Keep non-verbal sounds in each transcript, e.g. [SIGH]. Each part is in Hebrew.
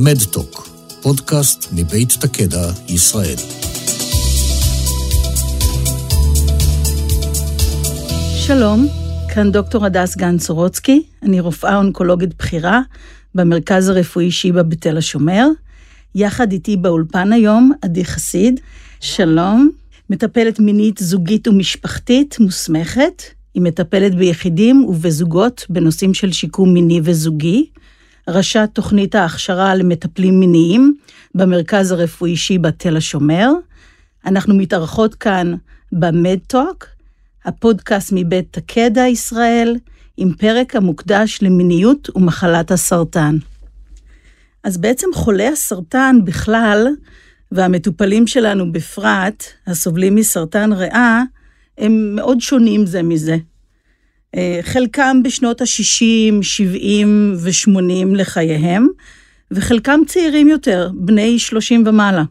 מדטוק, פודקאסט מבית תקדע, ישראל. שלום, כאן דוקטור הדס גן סורוצקי, אני רופאה אונקולוגית בכירה במרכז הרפואי שיבא בתל השומר. יחד איתי באולפן היום עדי חסיד, שלום, מטפלת מינית זוגית ומשפחתית מוסמכת, היא מטפלת ביחידים ובזוגות בנושאים של שיקום מיני וזוגי, ראשת תוכנית ההכשרה למטפלים מיניים במרכז הרפואי שיבא תל השומר. אנחנו מתארחות כאן במדטוק, הפודקאסט מבית תקדע ישראל, עם פרק המוקדש למיניות ומחלת הסרטן. אז בעצם חולי הסרטן בכלל, והמטופלים שלנו בפרט, הסובלים מסרטן ריאה, הם מאוד שונים זה מזה. אה, חלקם בשנות ה-60, 70 ו-80 לחייהם, וחלקם צעירים יותר, בני 30 ומעלה.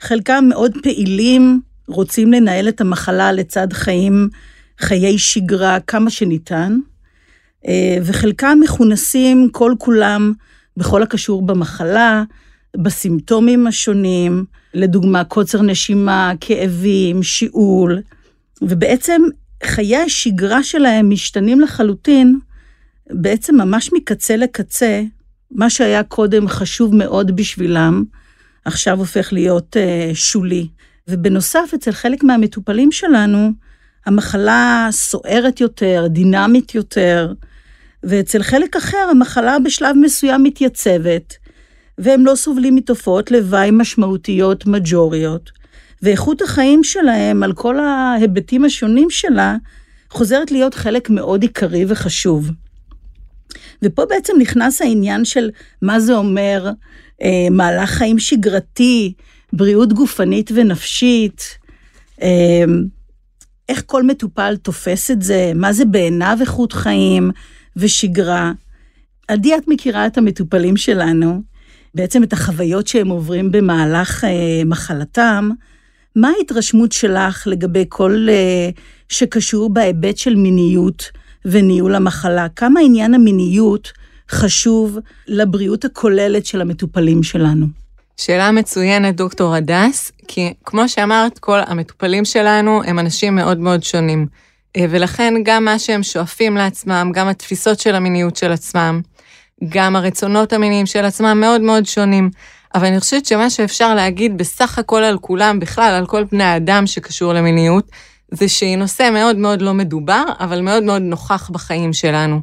חלקם מאוד פעילים, רוצים לנהל את המחלה לצד חיים, חיי שגרה כמה שניתן, אה, וחלקם מכונסים כל כולם בכל הקשור במחלה, בסימפטומים השונים, לדוגמה קוצר נשימה, כאבים, שיעול, ובעצם חיי השגרה שלהם משתנים לחלוטין, בעצם ממש מקצה לקצה, מה שהיה קודם חשוב מאוד בשבילם, עכשיו הופך להיות uh, שולי. ובנוסף, אצל חלק מהמטופלים שלנו, המחלה סוערת יותר, דינמית יותר, ואצל חלק אחר המחלה בשלב מסוים מתייצבת, והם לא סובלים מתופעות לוואי משמעותיות מג'וריות, ואיכות החיים שלהם, על כל ההיבטים השונים שלה, חוזרת להיות חלק מאוד עיקרי וחשוב. ופה בעצם נכנס העניין של מה זה אומר אה, מהלך חיים שגרתי, בריאות גופנית ונפשית, אה, איך כל מטופל תופס את זה, מה זה בעיניו איכות חיים ושגרה. עדי, את מכירה את המטופלים שלנו, בעצם את החוויות שהם עוברים במהלך אה, מחלתם. מה ההתרשמות שלך לגבי כל אה, שקשור בהיבט של מיניות וניהול המחלה? כמה עניין המיניות חשוב לבריאות הכוללת של המטופלים שלנו? שאלה מצוינת, דוקטור הדס, כי כמו שאמרת, כל המטופלים שלנו הם אנשים מאוד מאוד שונים. אה, ולכן גם מה שהם שואפים לעצמם, גם התפיסות של המיניות של עצמם, גם הרצונות המיניים של עצמם מאוד מאוד שונים. אבל אני חושבת שמה שאפשר להגיד בסך הכל על כולם, בכלל, על כל בני האדם שקשור למיניות, זה שהיא נושא מאוד מאוד לא מדובר, אבל מאוד מאוד נוכח בחיים שלנו.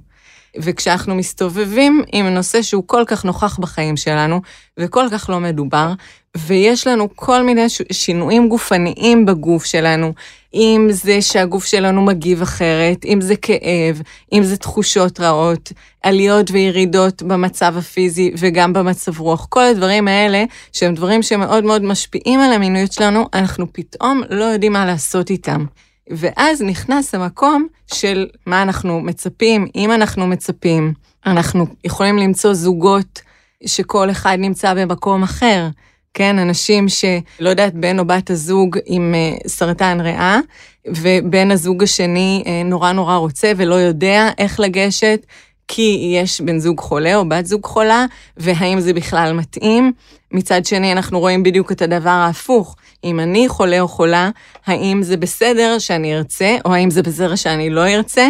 וכשאנחנו מסתובבים עם נושא שהוא כל כך נוכח בחיים שלנו, וכל כך לא מדובר, ויש לנו כל מיני שינויים גופניים בגוף שלנו, אם זה שהגוף שלנו מגיב אחרת, אם זה כאב, אם זה תחושות רעות, עליות וירידות במצב הפיזי וגם במצב רוח. כל הדברים האלה, שהם דברים שמאוד מאוד משפיעים על המינויות שלנו, אנחנו פתאום לא יודעים מה לעשות איתם. ואז נכנס המקום של מה אנחנו מצפים, אם אנחנו מצפים, אנחנו יכולים למצוא זוגות שכל אחד נמצא במקום אחר. כן, אנשים שלא יודעת, בן או בת הזוג עם סרטן ריאה, ובן הזוג השני uh, נורא נורא רוצה ולא יודע איך לגשת, כי יש בן זוג חולה או בת זוג חולה, והאם זה בכלל מתאים. מצד שני, אנחנו רואים בדיוק את הדבר ההפוך. אם אני חולה או חולה, האם זה בסדר שאני ארצה, או האם זה בסדר שאני לא ארצה?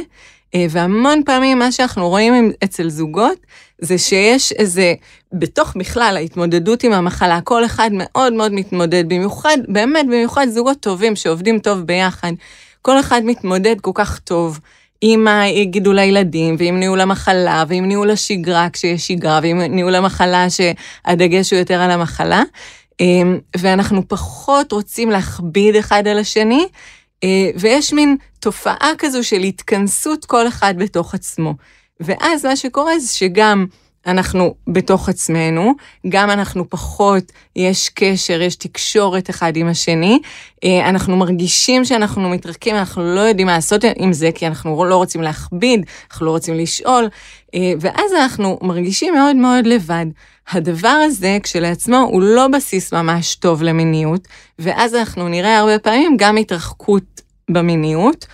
אה, והמון פעמים מה שאנחנו רואים אצל זוגות, זה שיש איזה, בתוך בכלל ההתמודדות עם המחלה, כל אחד מאוד מאוד מתמודד, במיוחד, באמת במיוחד זוגות טובים שעובדים טוב ביחד, כל אחד מתמודד כל כך טוב. עם גידול הילדים, ועם ניהול המחלה, ועם ניהול השגרה כשיש שגרה, ועם ניהול המחלה שהדגש הוא יותר על המחלה. אמ, ואנחנו פחות רוצים להכביד אחד על השני, אה, ויש מין תופעה כזו של התכנסות כל אחד בתוך עצמו. ואז מה שקורה זה שגם אנחנו בתוך עצמנו, גם אנחנו פחות, יש קשר, יש תקשורת אחד עם השני, אה, אנחנו מרגישים שאנחנו מתרחקים, אנחנו לא יודעים מה לעשות עם זה, כי אנחנו לא רוצים להכביד, אנחנו לא רוצים לשאול, אה, ואז אנחנו מרגישים מאוד מאוד לבד. הדבר הזה כשלעצמו הוא לא בסיס ממש טוב למיניות, ואז אנחנו נראה הרבה פעמים גם התרחקות במיניות,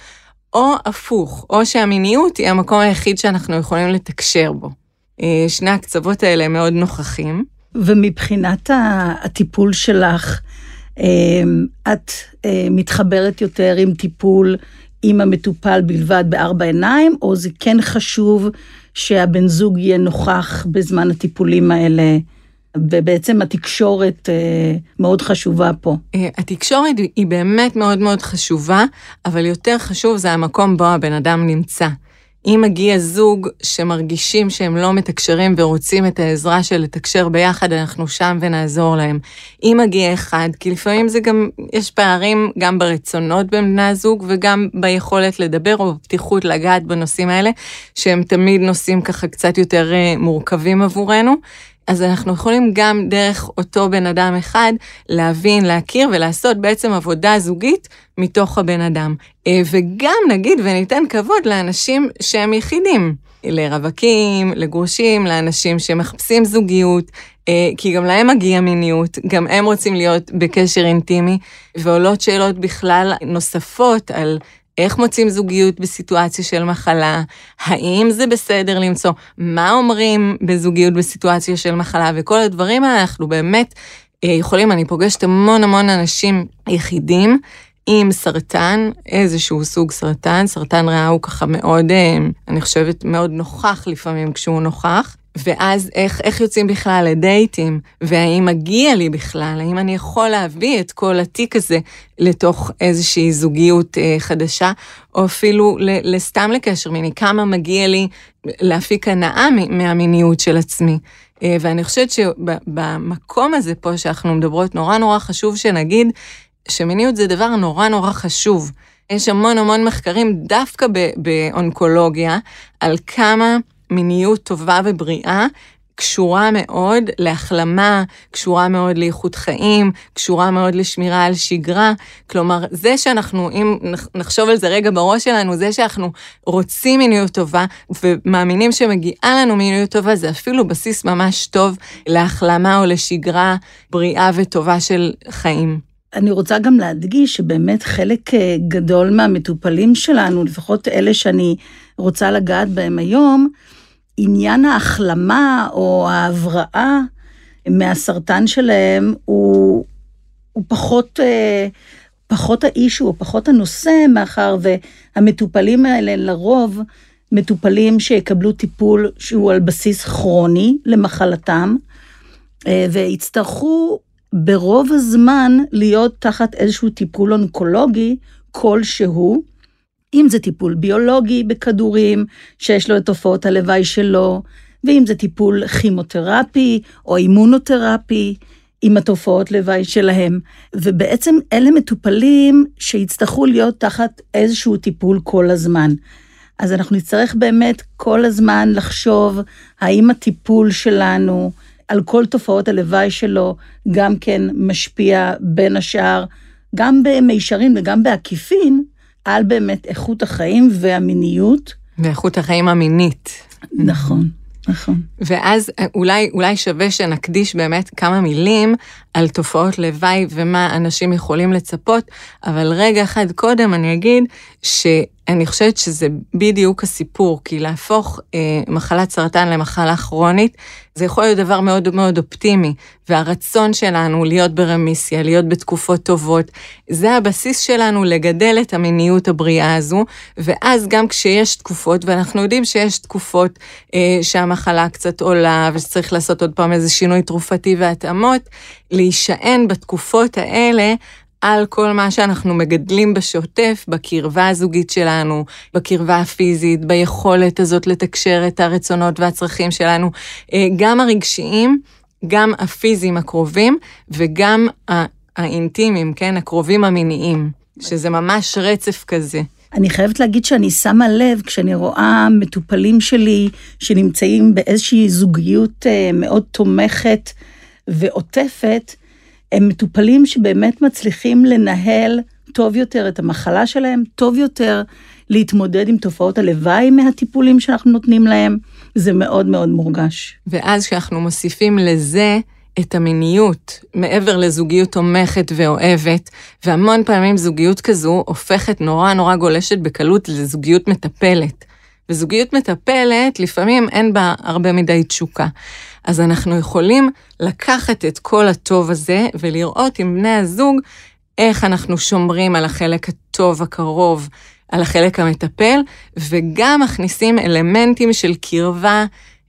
או הפוך, או שהמיניות היא המקום היחיד שאנחנו יכולים לתקשר בו. אה, שני הקצוות האלה מאוד נוכחים. ומבחינת הטיפול שלך, את מתחברת יותר עם טיפול עם המטופל בלבד בארבע עיניים, או זה כן חשוב שהבן זוג יהיה נוכח בזמן הטיפולים האלה? ובעצם התקשורת אה, מאוד חשובה פה. אה, התקשורת היא באמת מאוד מאוד חשובה, אבל יותר חשוב זה המקום בו הבן אדם נמצא. אם מגיע זוג שמרגישים שהם לא מתקשרים ורוצים את העזרה של לתקשר ביחד, אנחנו שם ונעזור להם. אם מגיע אחד, כי לפעמים זה גם, יש פערים גם ברצונות בין בני הזוג וגם ביכולת לדבר או בפתיחות לגעת בנושאים האלה, שהם תמיד נושאים ככה קצת יותר אה, מורכבים עבורנו. אז אנחנו יכולים גם דרך אותו בן אדם אחד להבין, להכיר ולעשות בעצם עבודה זוגית מתוך הבן אדם. אה, וגם נגיד וניתן כבוד לאנשים שהם יחידים, לרווקים, לגרושים, לאנשים שמחפשים זוגיות, אה, כי גם להם מגיע מיניות, גם הם רוצים להיות בקשר אינטימי, ועולות שאלות בכלל נוספות על איך מוצאים זוגיות בסיטואציה של מחלה, האם זה בסדר למצוא, מה אומרים בזוגיות בסיטואציה של מחלה, וכל הדברים האלה אנחנו באמת אה, יכולים, אני פוגשת המון המון אנשים יחידים. עם סרטן, איזשהו סוג סרטן, סרטן ריאה הוא ככה מאוד, אה, אני חושבת, מאוד נוכח לפעמים כשהוא נוכח, ואז איך, איך יוצאים בכלל לדייטים, והאם מגיע לי בכלל, האם אני יכול להביא את כל התיק הזה לתוך איזושהי זוגיות אה, חדשה, או אפילו לסתם לקשר מיני, כמה מגיע לי להפיק הנאה מהמיניות של עצמי. אה, ואני חושבת שבמקום הזה פה שאנחנו מדברות, נורא נורא חשוב שנגיד שמיניות זה דבר נורא נורא חשוב. יש המון המון מחקרים דווקא באונקולוגיה על כמה מיניות טובה ובריאה קשורה מאוד להחלמה, קשורה מאוד לאיכות חיים, קשורה מאוד לשמירה על שגרה. כלומר, זה שאנחנו, אם נחשוב על זה רגע בראש שלנו, זה שאנחנו רוצים מיניות טובה ומאמינים שמגיעה לנו מיניות טובה, זה אפילו בסיס ממש טוב להחלמה או לשגרה בריאה וטובה של חיים. אני רוצה גם להדגיש שבאמת חלק אה, גדול מהמטופלים שלנו, לפחות אלה שאני רוצה לגעת בהם היום, עניין ההחלמה או ההבראה מהסרטן שלהם הוא, הוא פחות, אה, פחות האישו, הוא פחות הנושא, מאחר והמטופלים האלה לרוב מטופלים שיקבלו טיפול שהוא על בסיס כרוני למחלתם, אה, ויצטרכו ברוב הזמן להיות תחת איזשהו טיפול אונקולוגי כלשהו, אם זה טיפול ביולוגי בכדורים, שיש לו את תופעות הלוואי שלו, ואם זה טיפול כימותרפי או אימונותרפי, עם התופעות לוואי שלהם. ובעצם אלה מטופלים שיצטרכו להיות תחת איזשהו טיפול כל הזמן. אז אנחנו נצטרך באמת כל הזמן לחשוב האם הטיפול שלנו על כל תופעות הלוואי שלו גם כן משפיע בין השאר, גם במישרין וגם בעקיפין, על באמת איכות החיים והמיניות. ואיכות החיים המינית. נכון. נכון. ואז אולי, אולי שווה שנקדיש באמת כמה מילים על תופעות לוואי ומה אנשים יכולים לצפות, אבל רגע אחד קודם אני אגיד שאני חושבת שזה בדיוק הסיפור, כי להפוך אה, מחלת סרטן למחלה כרונית, זה יכול להיות דבר מאוד מאוד אופטימי, והרצון שלנו להיות ברמיסיה, להיות בתקופות טובות, זה הבסיס שלנו לגדל את המיניות הבריאה הזו, ואז גם כשיש תקופות, ואנחנו יודעים שיש תקופות אה, שהמחלה קצת עולה, ושצריך לעשות עוד פעם איזה שינוי תרופתי והתאמות, להישען בתקופות האלה על כל מה שאנחנו מגדלים בשוטף, בקרבה הזוגית שלנו, בקרבה הפיזית, ביכולת הזאת לתקשר את הרצונות והצרכים שלנו, אה, גם הרגשיים, גם הפיזיים הקרובים וגם האינטימיים, כן? הקרובים המיניים, שזה ממש רצף כזה. אני חייבת להגיד שאני שמה לב כשאני רואה מטופלים שלי שנמצאים באיזושהי זוגיות אה, מאוד תומכת ועוטפת, הם מטופלים שבאמת מצליחים לנהל טוב יותר את המחלה שלהם, טוב יותר להתמודד עם תופעות הלוואי מהטיפולים שאנחנו נותנים להם, זה מאוד מאוד מורגש. ואז כשאנחנו מוסיפים לזה את המיניות, מעבר לזוגיות תומכת ואוהבת, והמון פעמים זוגיות כזו הופכת נורא נורא גולשת בקלות לזוגיות מטפלת. וזוגיות מטפלת, לפעמים אין בה הרבה מדי תשוקה. אז אנחנו יכולים לקחת את כל הטוב הזה ולראות עם בני הזוג איך אנחנו שומרים על החלק הטוב הקרוב, על החלק המטפל, וגם מכניסים אלמנטים של קרבה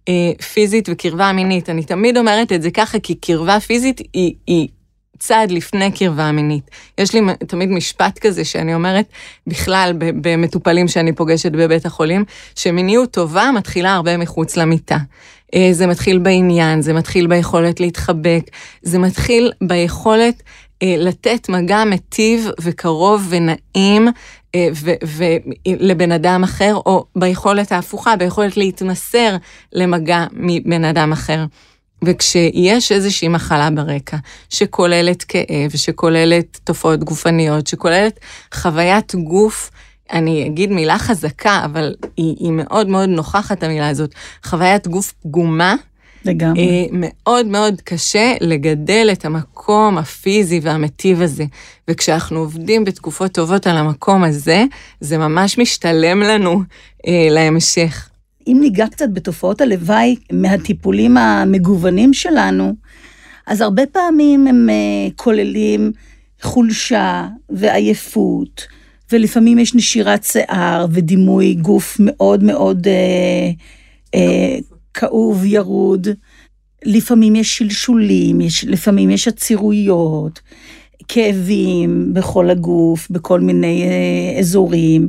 אה, פיזית וקרבה מינית. אני תמיד אומרת את זה ככה, כי קרבה פיזית היא, היא צעד לפני קרבה מינית. יש לי תמיד משפט כזה שאני אומרת בכלל במטופלים שאני פוגשת בבית החולים, שמיניות טובה מתחילה הרבה מחוץ למיטה. אה, זה מתחיל בעניין, זה מתחיל ביכולת להתחבק, זה מתחיל ביכולת אה, לתת מגע מטיב וקרוב ונעים אה, לבן אדם אחר, או ביכולת ההפוכה, ביכולת להתמסר למגע מבן אדם אחר. וכשיש איזושהי מחלה ברקע, שכוללת כאב, שכוללת תופעות גופניות, שכוללת חוויית גוף, אני אגיד מילה חזקה, אבל היא, היא מאוד מאוד נוכחת המילה הזאת, חוויית גוף פגומה, לגמרי. אה, מאוד מאוד קשה לגדל את המקום הפיזי והמטיב הזה. וכשאנחנו עובדים בתקופות טובות על המקום הזה, זה ממש משתלם לנו אה, להמשך. אם ניגע קצת בתופעות הלוואי מהטיפולים המגוונים שלנו, אז הרבה פעמים הם uh, כוללים חולשה ועייפות, ולפעמים יש נשירת שיער ודימוי גוף מאוד מאוד uh, uh, כאוב, ירוד. לפעמים יש שלשולים, יש, לפעמים יש עצירויות, כאבים בכל הגוף, בכל מיני uh, אזורים.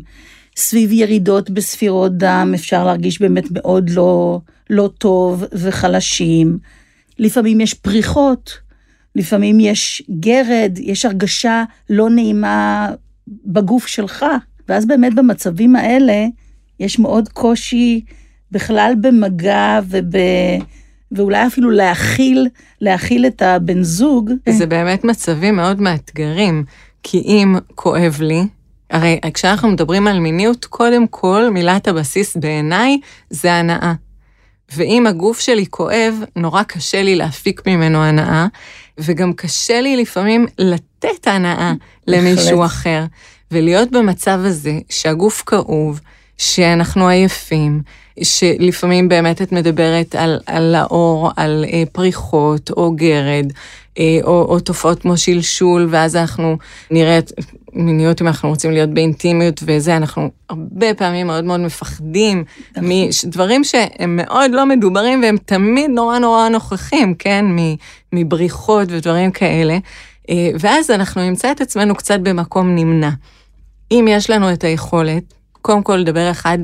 סביב ירידות בספירות דם אפשר להרגיש באמת מאוד לא, לא טוב וחלשים. לפעמים יש פריחות, לפעמים יש גרד, יש הרגשה לא נעימה בגוף שלך. ואז באמת במצבים האלה יש מאוד קושי בכלל במגע וב... ואולי אפילו להכיל, להכיל את הבן זוג. זה באמת מצבים מאוד מאתגרים, כי אם כואב לי, הרי כשאנחנו מדברים על מיניות, קודם כל, מילת הבסיס בעיניי זה הנאה. ואם הגוף שלי כואב, נורא קשה לי להפיק ממנו הנאה, וגם קשה לי לפעמים לתת הנאה למישהו אחר. ולהיות במצב הזה שהגוף כאוב, שאנחנו עייפים, שלפעמים באמת את מדברת על, על האור, על אה, פריחות או גרד, אה, או, או תופעות כמו שלשול, ואז אנחנו נראה את מיניות אם אנחנו רוצים להיות באינטימיות וזה, אנחנו הרבה פעמים מאוד מאוד מפחדים נכון. מדברים שהם מאוד לא מדוברים והם תמיד נורא נורא נוכחים, כן? מבריחות ודברים כאלה. אה, ואז אנחנו נמצא את עצמנו קצת במקום נמנע. אם יש לנו את היכולת, קודם כל לדבר אחד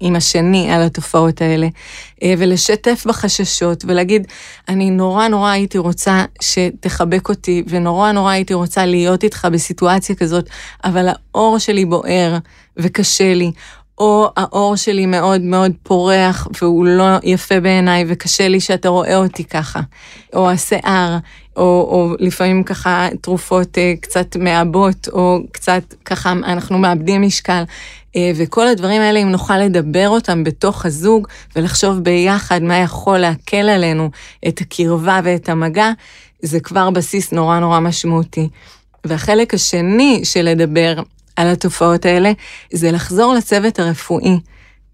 עם השני על התופעות האלה, אה, ולשתף בחששות ולהגיד, אני נורא נורא הייתי רוצה שתחבק אותי, ונורא נורא הייתי רוצה להיות איתך בסיטואציה כזאת, אבל האור שלי בוער וקשה לי, או האור שלי מאוד מאוד פורח והוא לא יפה בעיניי וקשה לי שאתה רואה אותי ככה, או השיער, או, או לפעמים ככה תרופות אה, קצת מעבות, או קצת ככה אנחנו מאבדים משקל. אה, וכל הדברים האלה, אם נוכל לדבר אותם בתוך הזוג ולחשוב ביחד מה יכול להקל עלינו את הקרבה ואת המגע, זה כבר בסיס נורא נורא משמעותי. והחלק השני של לדבר על התופעות האלה, זה לחזור לצוות הרפואי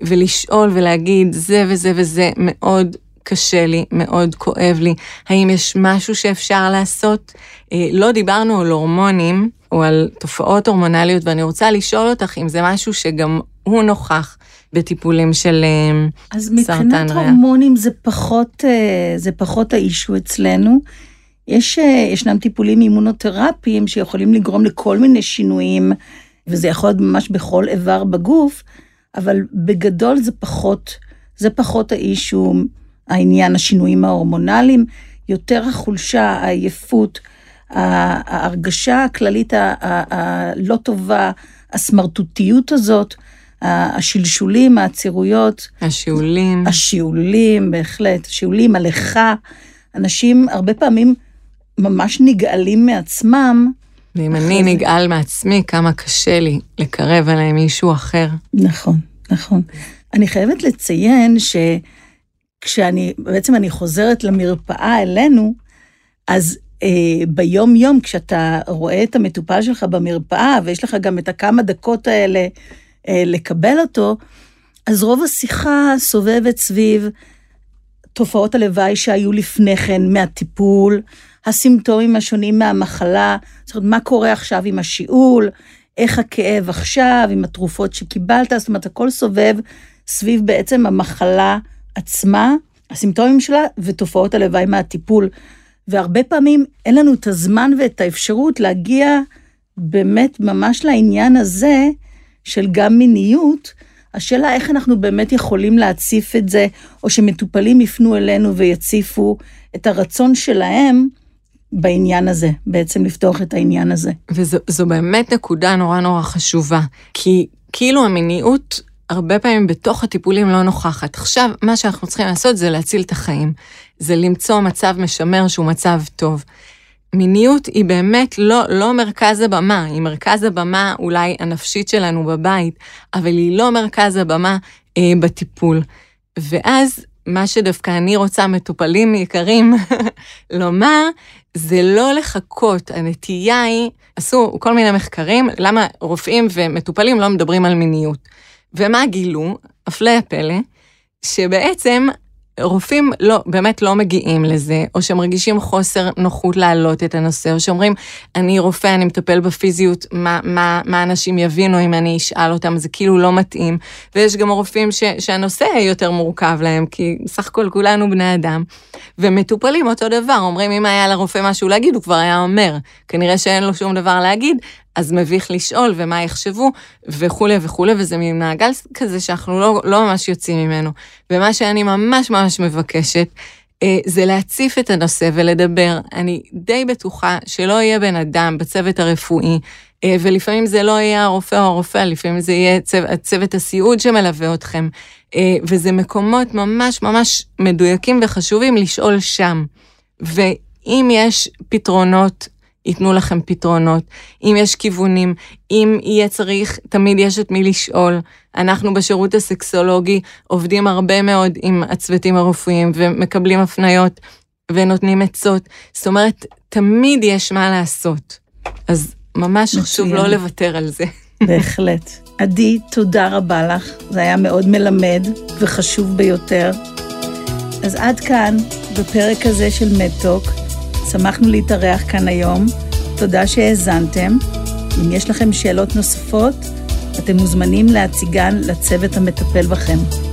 ולשאול ולהגיד, זה וזה וזה מאוד קשה לי, מאוד כואב לי, האם יש משהו שאפשר לעשות? אה, לא דיברנו על הורמונים או על תופעות הורמונליות, ואני רוצה לשאול אותך אם זה משהו שגם הוא נוכח בטיפולים של אה, סרטן ריאה. אז מבחינת הורמונים זה פחות, אה, זה פחות האישו אצלנו. יש, ישנם טיפולים אימונותרפיים שיכולים לגרום לכל מיני שינויים, וזה יכול להיות ממש בכל איבר בגוף, אבל בגדול זה פחות, זה פחות האישו העניין, השינויים ההורמונליים, יותר החולשה, העייפות, ההרגשה הכללית הלא טובה, הסמרטוטיות הזאת, השלשולים, העצירויות. השיעולים. השיעולים, בהחלט. השיעולים, הלכה. אנשים הרבה פעמים ממש נגאלים מעצמם. ואם אני נגאל מעצמי, כמה קשה לי לקרב אליי מישהו אחר. נכון, נכון. אני חייבת לציין ש... כשאני, בעצם אני חוזרת למרפאה אלינו, אז אה, ביום-יום, כשאתה רואה את המטופל שלך במרפאה, ויש לך גם את הכמה דקות האלה אה, לקבל אותו, אז רוב השיחה סובבת סביב תופעות הלוואי שהיו לפני כן מהטיפול, הסימפטומים השונים מהמחלה, זאת אומרת, מה קורה עכשיו עם השיעול, איך הכאב עכשיו, עם התרופות שקיבלת, זאת אומרת, הכל סובב סביב בעצם המחלה עצמה, הסימפטומים שלה ותופעות הלוואי מהטיפול. והרבה פעמים אין לנו את הזמן ואת האפשרות להגיע באמת ממש לעניין הזה של גם מיניות. השאלה איך אנחנו באמת יכולים להציף את זה, או שמטופלים יפנו אלינו ויציפו את הרצון שלהם בעניין הזה, בעצם לפתוח את העניין הזה. וזו באמת נקודה נורא נורא חשובה, כי כאילו המיניות הרבה פעמים בתוך הטיפולים לא נוכחת. עכשיו, מה שאנחנו צריכים לעשות זה להציל את החיים. זה למצוא מצב משמר שהוא מצב טוב. מיניות היא באמת לא, לא מרכז הבמה, היא מרכז הבמה אולי הנפשית שלנו בבית, אבל היא לא מרכז הבמה אה, בטיפול. ואז מה שדווקא אני רוצה, מטופלים יקרים, [LAUGHS] לומר, זה לא לחכות. הנטייה היא, עשו כל מיני מחקרים, למה רופאים ומטופלים לא מדברים על מיניות. ומה גילו? הפלא הפלא, שבעצם רופאים לא, באמת לא מגיעים לזה, או שהם מרגישים חוסר נוחות להעלות את הנושא, או שאומרים, אני רופא, אני מטפל בפיזיות, מה, מה, מה אנשים יבינו אם אני אשאל אותם, זה כאילו לא מתאים. ויש גם רופאים ש, שהנושא יותר מורכב להם, כי סך הכל כולנו בני אדם. ומטופלים אותו דבר, אומרים, אם היה לרופא משהו להגיד, הוא כבר היה אומר. כנראה שאין לו שום דבר להגיד, אז מביך לשאול ומה יחשבו וכולי וכולי, וזה מין מעגל כזה שאנחנו לא, לא ממש יוצאים ממנו. ומה שאני ממש ממש מבקשת, אה, זה להציף את הנושא ולדבר. אני די בטוחה שלא יהיה בן אדם בצוות הרפואי, אה, ולפעמים זה לא יהיה הרופא או הרופא, לפעמים זה יהיה צו, צוות הסיעוד שמלווה אתכם, אה, וזה מקומות ממש ממש מדויקים וחשובים לשאול שם. ואם יש פתרונות ייתנו לכם פתרונות, אם יש כיוונים, אם יהיה צריך, תמיד יש את מי לשאול. אנחנו בשירות הסקסולוגי עובדים הרבה מאוד עם הצוותים הרפואיים ומקבלים הפניות ונותנים עצות. זאת אומרת, תמיד יש מה לעשות. אז ממש חשוב לא לוותר על זה. [LAUGHS] בהחלט. עדי, תודה רבה לך. זה היה מאוד מלמד וחשוב ביותר. אז עד כאן, בפרק הזה של מדטוק. שמחנו להתארח כאן היום. תודה שהאזנתם. אם יש לכם שאלות נוספות, אתם מוזמנים להציגן לצוות המטפל בכם.